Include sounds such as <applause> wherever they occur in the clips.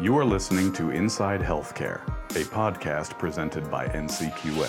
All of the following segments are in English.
You are listening to Inside Healthcare, a podcast presented by NCQA.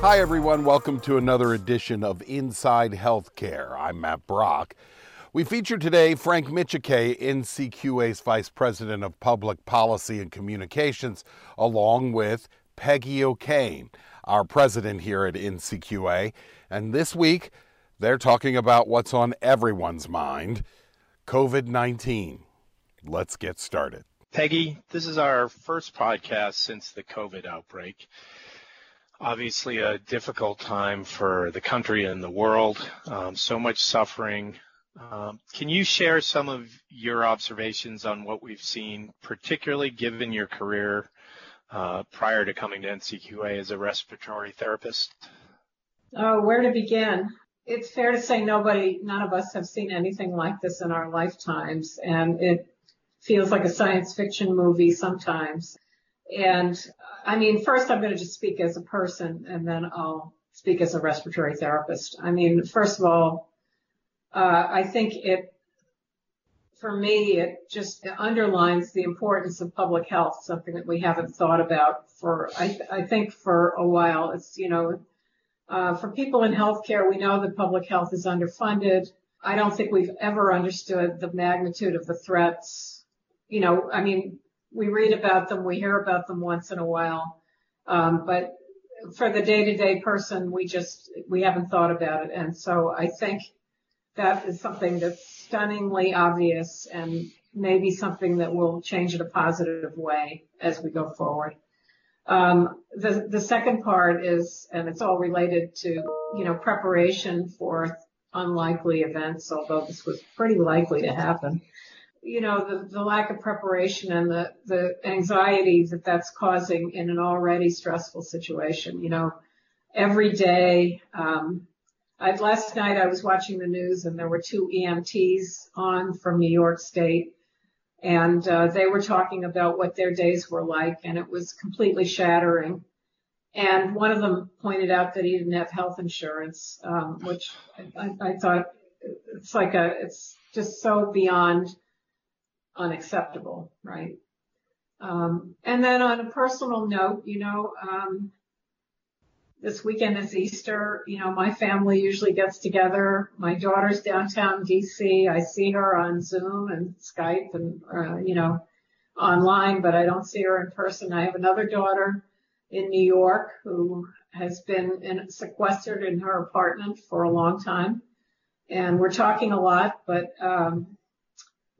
Hi, everyone. Welcome to another edition of Inside Healthcare. I'm Matt Brock. We feature today Frank Micciche, NCQA's Vice President of Public Policy and Communications, along with Peggy O'Kane, our president here at NCQA. And this week, they're talking about what's on everyone's mind COVID 19. Let's get started. Peggy, this is our first podcast since the COVID outbreak. Obviously, a difficult time for the country and the world, um, so much suffering. Um, can you share some of your observations on what we've seen, particularly given your career uh, prior to coming to NCQA as a respiratory therapist? Oh, where to begin? It's fair to say nobody, none of us have seen anything like this in our lifetimes, and it feels like a science fiction movie sometimes. And I mean, first I'm going to just speak as a person and then I'll speak as a respiratory therapist. I mean, first of all, uh, I think it, for me, it just underlines the importance of public health, something that we haven't thought about for, I, I think for a while. It's, you know, uh, for people in healthcare, we know that public health is underfunded. I don't think we've ever understood the magnitude of the threats. You know, I mean, we read about them, we hear about them once in a while. Um, but for the day to day person, we just, we haven't thought about it. And so I think that is something that's stunningly obvious and maybe something that will change in a positive way as we go forward. Um, the, the second part is, and it's all related to, you know, preparation for unlikely events, although this was pretty likely to happen you know, the, the lack of preparation and the, the anxiety that that's causing in an already stressful situation. You know, every day, um, I, last night I was watching the news and there were two EMTs on from New York State and uh, they were talking about what their days were like and it was completely shattering. And one of them pointed out that he didn't have health insurance, um, which I, I thought it's like a, it's just so beyond unacceptable, right? Um, and then on a personal note, you know, um, this weekend is Easter. You know, my family usually gets together. My daughter's downtown DC. I see her on Zoom and Skype and, uh, you know, online, but I don't see her in person. I have another daughter in New York who has been in, sequestered in her apartment for a long time. And we're talking a lot, but, um,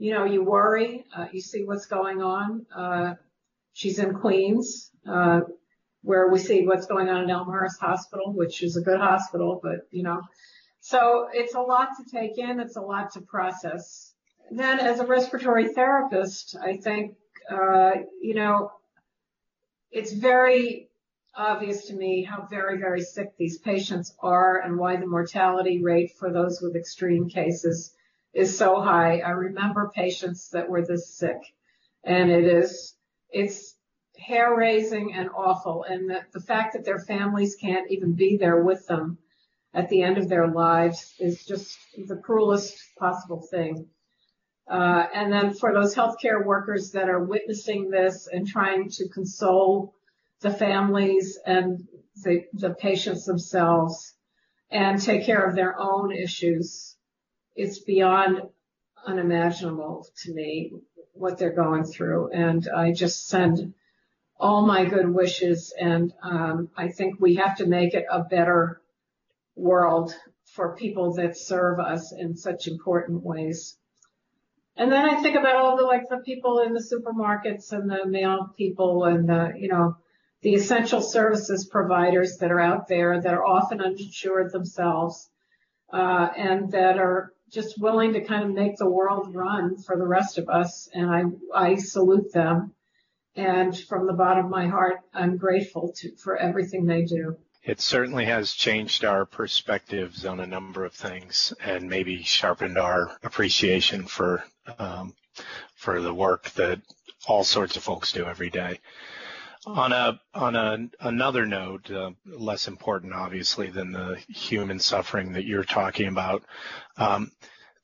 you know, you worry, uh, you see what's going on. Uh, she's in Queens, uh, where we see what's going on in Elmhurst Hospital, which is a good hospital, but you know, so it's a lot to take in. It's a lot to process. Then as a respiratory therapist, I think, uh, you know, it's very obvious to me how very, very sick these patients are and why the mortality rate for those with extreme cases is so high. I remember patients that were this sick and it is, it's hair raising and awful. And the, the fact that their families can't even be there with them at the end of their lives is just the cruelest possible thing. Uh, and then for those healthcare workers that are witnessing this and trying to console the families and the, the patients themselves and take care of their own issues, it's beyond unimaginable to me what they're going through. And I just send all my good wishes. And um, I think we have to make it a better world for people that serve us in such important ways. And then I think about all the like the people in the supermarkets and the mail people and the you know the essential services providers that are out there that are often uninsured themselves uh, and that are just willing to kind of make the world run for the rest of us. And I, I salute them. And from the bottom of my heart, I'm grateful to, for everything they do. It certainly has changed our perspectives on a number of things and maybe sharpened our appreciation for, um, for the work that all sorts of folks do every day. On a on a another note, uh, less important obviously than the human suffering that you're talking about, um,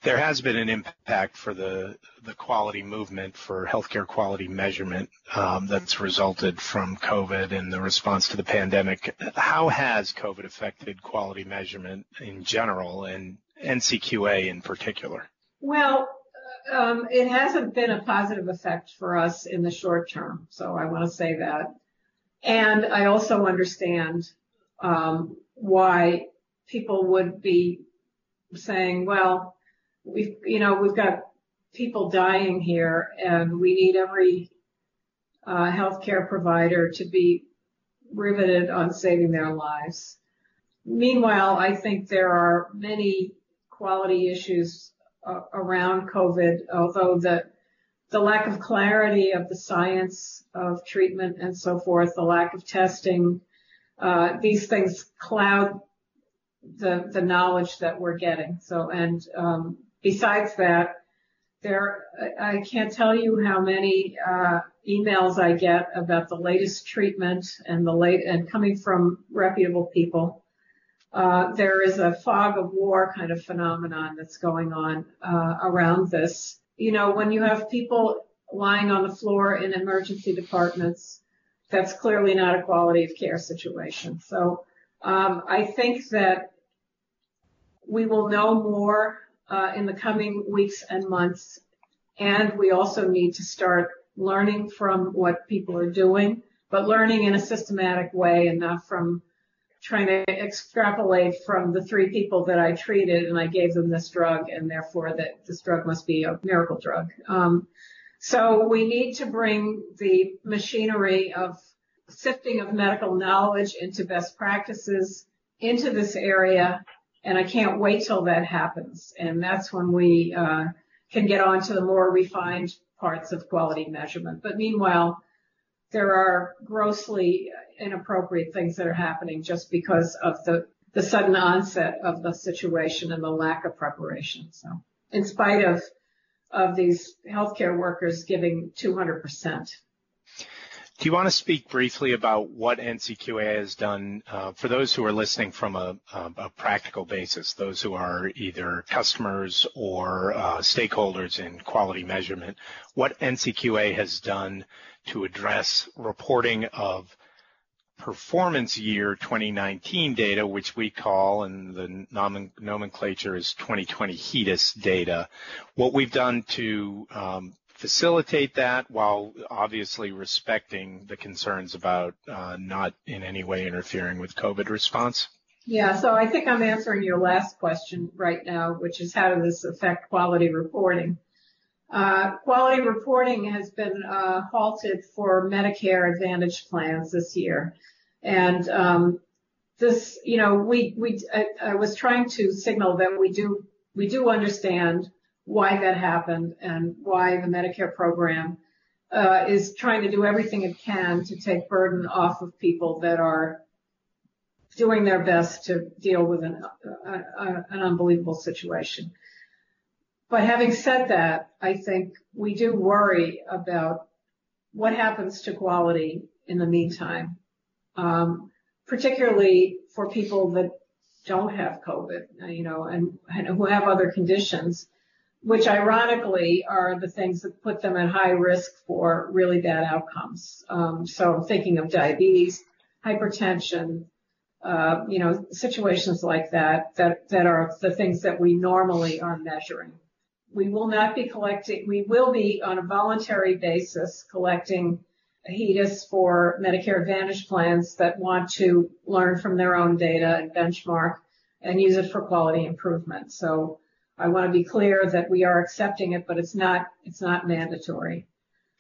there has been an impact for the the quality movement for healthcare quality measurement um, that's resulted from COVID and the response to the pandemic. How has COVID affected quality measurement in general and NCQA in particular? Well, um, it hasn't been a positive effect for us in the short term, so I want to say that. And I also understand um, why people would be saying, well, we've, you know, we've got people dying here and we need every uh, healthcare provider to be riveted on saving their lives. Meanwhile, I think there are many quality issues around COVID, although the the lack of clarity of the science of treatment and so forth, the lack of testing, uh, these things cloud the the knowledge that we're getting. So and um, besides that, there, I can't tell you how many uh, emails I get about the latest treatment and the late and coming from reputable people. Uh, there is a fog of war kind of phenomenon that's going on uh, around this. You know, when you have people lying on the floor in emergency departments, that's clearly not a quality of care situation. So um, I think that we will know more uh, in the coming weeks and months. And we also need to start learning from what people are doing, but learning in a systematic way and not from trying to extrapolate from the three people that I treated and I gave them this drug and therefore that this drug must be a miracle drug. Um, so we need to bring the machinery of sifting of medical knowledge into best practices into this area and I can't wait till that happens. And that's when we uh, can get on to the more refined parts of quality measurement. But meanwhile, there are grossly inappropriate things that are happening just because of the, the sudden onset of the situation and the lack of preparation. So in spite of, of these healthcare workers giving 200%. Do you want to speak briefly about what NCQA has done uh, for those who are listening from a, a, practical basis, those who are either customers or uh, stakeholders in quality measurement, what NCQA has done to address reporting of performance year 2019 data, which we call, and the nomenclature is 2020 HEDIS data, what we've done to um, facilitate that while obviously respecting the concerns about uh, not in any way interfering with COVID response? Yeah, so I think I'm answering your last question right now, which is how does this affect quality reporting? Uh, quality reporting has been uh, halted for Medicare Advantage plans this year. And um, this, you know, we, we, I, was trying to signal that we do, we do understand why that happened and why the Medicare program uh, is trying to do everything it can to take burden off of people that are doing their best to deal with an, an unbelievable situation. But having said that, I think we do worry about what happens to quality in the meantime, um, particularly for people that don't have COVID, you know, and, who have other conditions which ironically are the things that put them at high risk for really bad outcomes. Um, so I'm thinking of diabetes, hypertension, uh, you know, situations like that, that, that are the things that we normally are measuring. We will not be collecting, we will be on a voluntary basis collecting HEDIS for Medicare Advantage plans that want to learn from their own data and benchmark and use it for quality improvement. So I want to be clear that we are accepting it, but it's not it's not mandatory.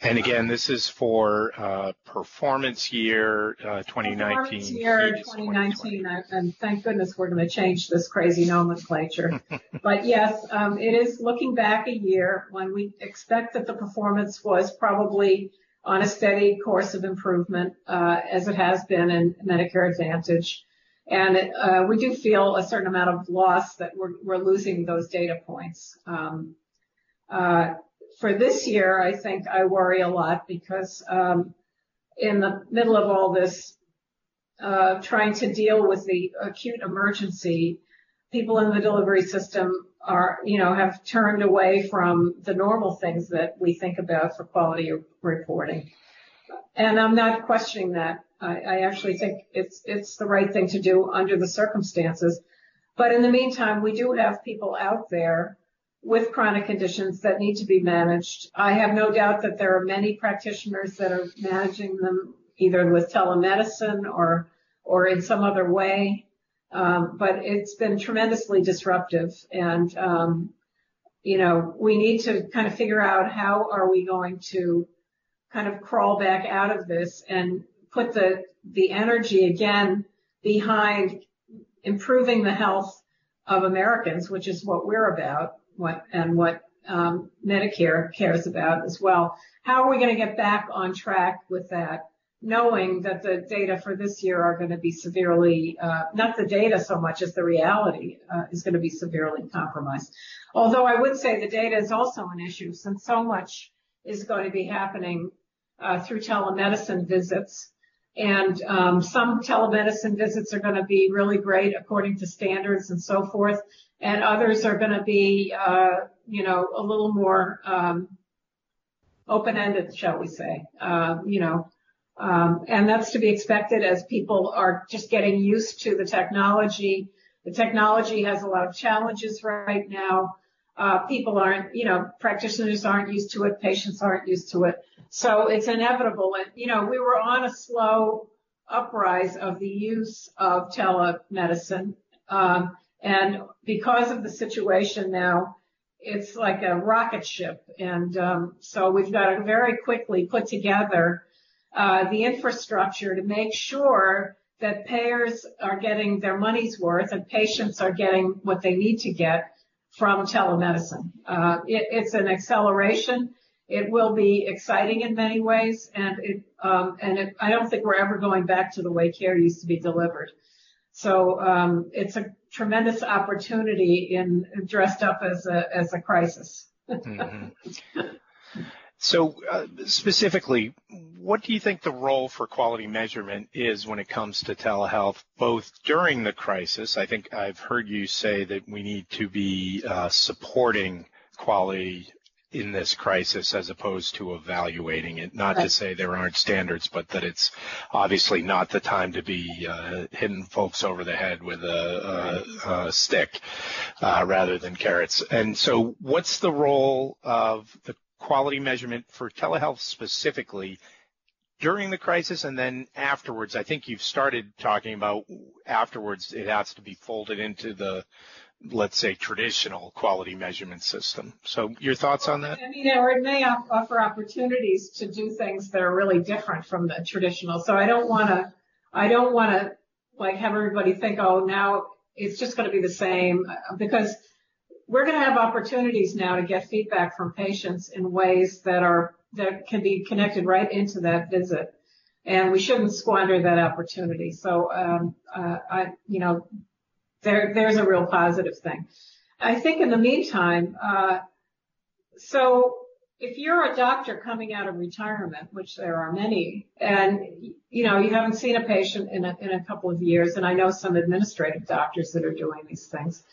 And again, this is for uh, performance year uh, 2019. Performance year 2019, and thank goodness we're going to change this crazy nomenclature. <laughs> but yes, um, it is looking back a year when we expect that the performance was probably on a steady course of improvement, uh, as it has been in Medicare Advantage. And uh, we do feel a certain amount of loss that we're, we're losing those data points. Um, uh, for this year, I think I worry a lot because um, in the middle of all this, uh, trying to deal with the acute emergency, people in the delivery system are, you know, have turned away from the normal things that we think about for quality reporting. And I'm not questioning that. I, I actually think it's it's the right thing to do under the circumstances. But in the meantime, we do have people out there with chronic conditions that need to be managed. I have no doubt that there are many practitioners that are managing them either with telemedicine or or in some other way. Um, but it's been tremendously disruptive and um, you know we need to kind of figure out how are we going to kind of crawl back out of this and put the the energy again behind improving the health of Americans, which is what we're about, what and what um, Medicare cares about as well. How are we going to get back on track with that? knowing that the data for this year are going to be severely, uh, not the data so much as the reality uh, is going to be severely compromised. Although I would say the data is also an issue since so much is going to be happening uh, through telemedicine visits. And um, some telemedicine visits are going to be really great according to standards and so forth, and others are going to be, uh, you know, a little more um, open-ended, shall we say? Uh, you know, um, and that's to be expected as people are just getting used to the technology. The technology has a lot of challenges right now. Uh, people aren't, you know, practitioners aren't used to it, patients aren't used to it. So it's inevitable. And, you know, we were on a slow uprise of the use of telemedicine. Um, and because of the situation now, it's like a rocket ship. And um, so we've got to very quickly put together uh, the infrastructure to make sure that payers are getting their money's worth and patients are getting what they need to get from telemedicine. Uh, it, it's an acceleration. It will be exciting in many ways, and it, um, and it, I don't think we're ever going back to the way care used to be delivered. So um, it's a tremendous opportunity in dressed up as a as a crisis. mm-hmm. <laughs> So uh, specifically, what do you think the role for quality measurement is when it comes to telehealth, both during the crisis? I think I've heard you say that we need to be uh, supporting quality in this crisis as opposed to evaluating it. Not right. to say there aren't standards, but that it's obviously not the time to be uh, hitting folks over the head with a, a, a stick uh, rather than carrots. And so, what's the role of the quality measurement for telehealth specifically during the crisis and then afterwards? I think you've started talking about afterwards it has to be folded into the, let's say, traditional quality measurement system. So your thoughts on that? I mean, or it may offer opportunities to do things that are really different from the traditional. So I don't want to, I don't want to like have everybody think, oh, now it's just going to be the same because we're going to have opportunities now to get feedback from patients in ways that are that can be connected right into that visit, and we shouldn't squander that opportunity. So, um, uh, I, you know, there there's a real positive thing. I think in the meantime, uh, so if you're a doctor coming out of retirement, which there are many, and you know you haven't seen a patient in a, in a couple of years, and I know some administrative doctors that are doing these things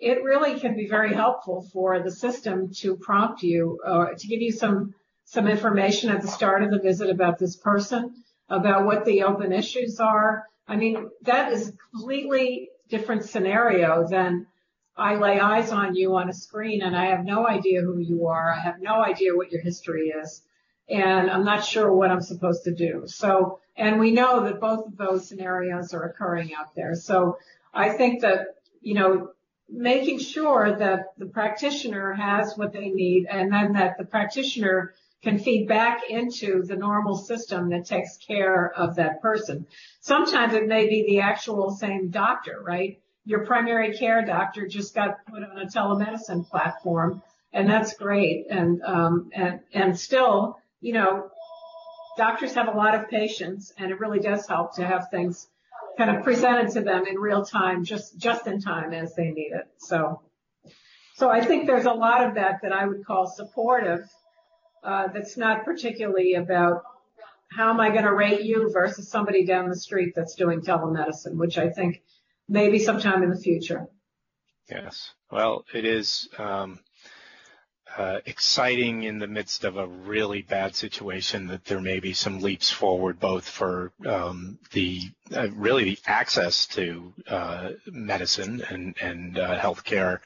it really can be very helpful for the system to prompt you uh, to give you some some information at the start of the visit about this person, about what the open issues are. I mean, that is a completely different scenario than I lay eyes on you on a screen and I have no idea who you are. I have no idea what your history is. And I'm not sure what I'm supposed to do. So, and we know that both of those scenarios are occurring out there. So I think that, you know, making sure that the practitioner has what they need and then that the practitioner can feed back into the normal system that takes care of that person. Sometimes it may be the actual same doctor, right? Your primary care doctor just got put on a telemedicine platform and that's great. And, um, and, and still, you know, doctors have a lot of patients and it really does help to have things kind of presented to them in real time, just just in time as they need it. So, so I think there's a lot of that that I would call supportive. Uh, that's not particularly about how am I going to rate you versus somebody down the street that's doing telemedicine, which I think maybe sometime in the future. Yes. Well, it is um, uh, exciting in the midst of a really bad situation that there may be some leaps forward, both for um, the uh, really the access to uh, medicine and and uh, healthcare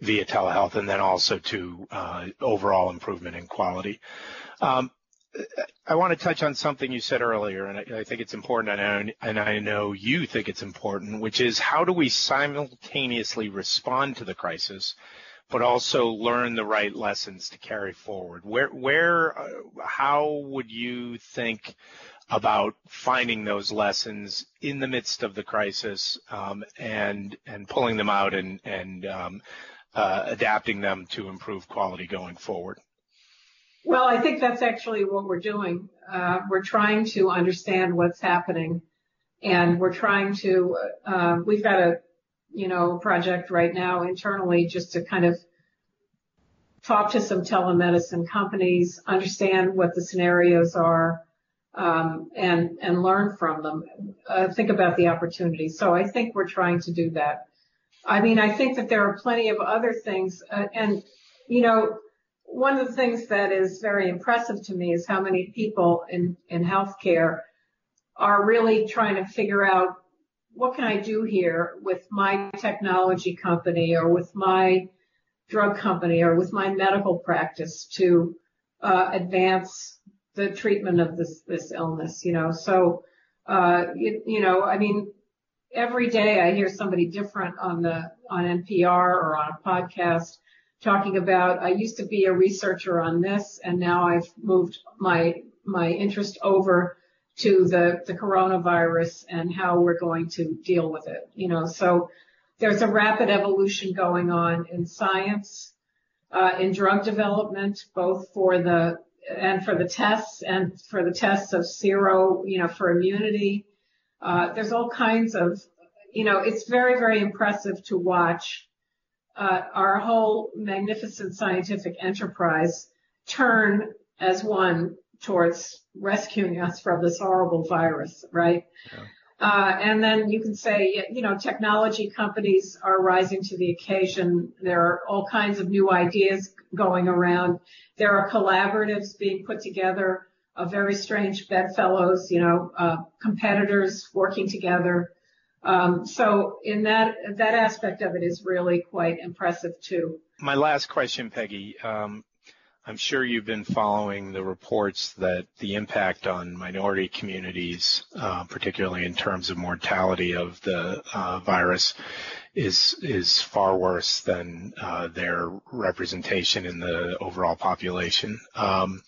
via telehealth, and then also to uh, overall improvement in quality. Um, I want to touch on something you said earlier, and I, think it's important, and I know you think it's important, which is how do we simultaneously respond to the crisis, but also learn the right lessons to carry forward? Where, where, uh, how would you think about finding those lessons in the midst of the crisis um, and and pulling them out and and um, uh, adapting them to improve quality going forward? Well, I think that's actually what we're doing. Uh, we're trying to understand what's happening, and we're trying to. Uh, we've got a, you know, project right now internally just to kind of talk to some telemedicine companies, understand what the scenarios are, um, and and learn from them. Uh, think about the opportunities. So I think we're trying to do that. I mean, I think that there are plenty of other things, uh, and you know one of the things that is very impressive to me is how many people in, in healthcare are really trying to figure out what can I do here with my technology company or with my drug company or with my medical practice to uh, advance the treatment of this this illness. You know, so uh, you, you know, I mean, every day I hear somebody different on the on NPR or on a podcast talking about I used to be a researcher on this and now I've moved my my interest over to the the coronavirus and how we're going to deal with it. You know, so there's a rapid evolution going on in science, uh, in drug development, both for the and for the tests and for the tests of zero, you know, for immunity. Uh, there's all kinds of, you know, it's very, very impressive to watch uh, our whole magnificent scientific enterprise turn as one towards rescuing us from this horrible virus, right? Yeah. Uh, and then you can say, you know, technology companies are rising to the occasion. There are all kinds of new ideas going around. There are collaboratives being put together of very strange bedfellows, you know, uh, competitors working together. Um, so in that that aspect of it is really quite impressive too. My last question, Peggy. Um, I'm sure you've been following the reports that the impact on minority communities, uh, particularly in terms of mortality of the uh, virus, is is far worse than uh, their representation in the overall population. Um,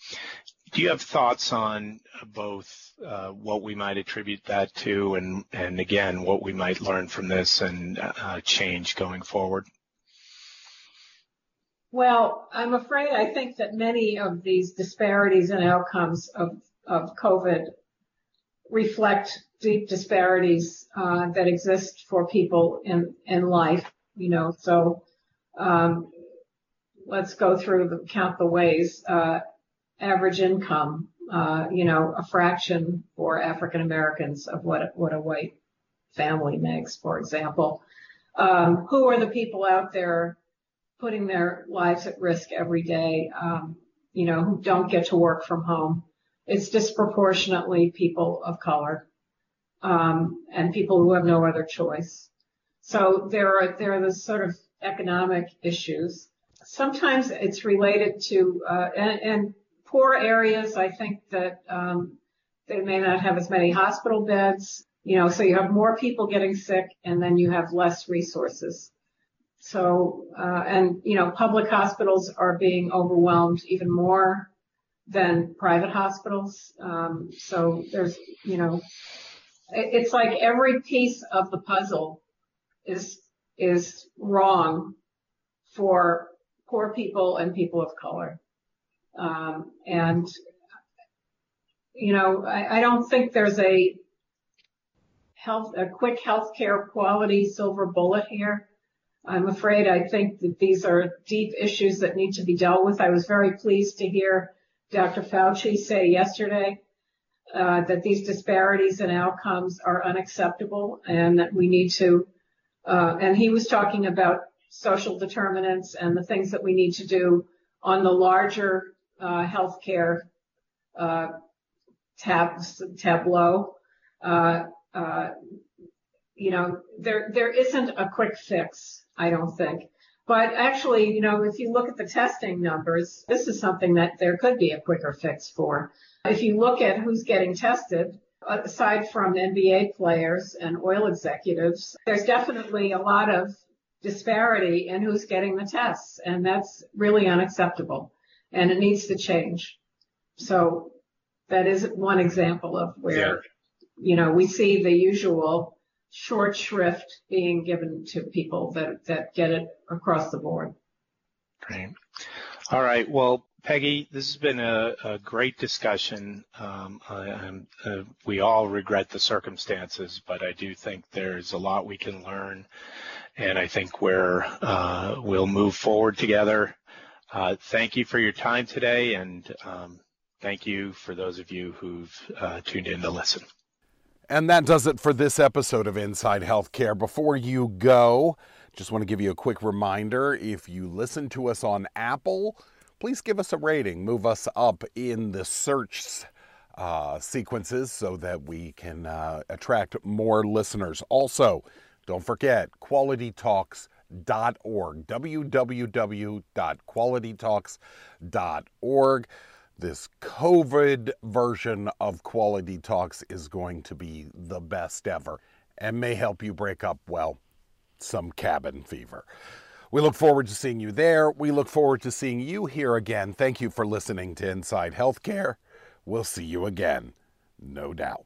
do you have thoughts on both uh, what we might attribute that to and, and again, what we might learn from this and uh, change going forward? Well, I'm afraid I think that many of these disparities and outcomes of, of COVID reflect deep disparities uh, that exist for people in, in life, you know, so um, let's go through the count the ways. Uh, average income, uh, you know, a fraction for African Americans of what what a white family makes, for example. Um, who are the people out there putting their lives at risk every day? Um, you know, who don't get to work from home. It's disproportionately people of color um, and people who have no other choice. So there are there are the sort of economic issues. Sometimes it's related to uh, and, and poor areas, I think that um, they may not have as many hospital beds. You know, so you have more people getting sick, and then you have less resources. So, uh, and you know, public hospitals are being overwhelmed even more than private hospitals. Um, so there's, you know, it's like every piece of the puzzle is is wrong for poor people and people of color. Um, and, you know, I, I don't think there's a health, a quick healthcare quality silver bullet here. I'm afraid I think that these are deep issues that need to be dealt with. I was very pleased to hear Dr. Fauci say yesterday uh, that these disparities in outcomes are unacceptable and that we need to, uh, and he was talking about social determinants and the things that we need to do on the larger uh, healthcare uh, tab, tableau. Uh, uh, you know, there there isn't a quick fix, I don't think. But actually, you know, if you look at the testing numbers, this is something that there could be a quicker fix for. If you look at who's getting tested, aside from NBA players and oil executives, there's definitely a lot of disparity in who's getting the tests, and that's really unacceptable, and it needs to change. So that is one example of where, yeah. you know, we see the usual short shrift being given to people that, that get it across the board. Great. All right. Well, Peggy, this has been a, a great discussion. Um, I, uh, we all regret the circumstances, but I do think there's a lot we can learn, and I think we're uh, we'll move forward together. Uh, thank you for your time today, and um, thank you for those of you who've uh, tuned in to listen. And that does it for this episode of Inside Healthcare. Before you go, just want to give you a quick reminder if you listen to us on Apple, please give us a rating. Move us up in the search uh, sequences so that we can uh, attract more listeners. Also, don't forget qualitytalks.org, www.qualitytalks.org this COVID version of Quality Talks is going to be the best ever and may help you break up, well, some cabin fever. We look forward to seeing you there. We look forward to seeing you here again. Thank you for listening to Inside Healthcare. We'll see you again, no doubt.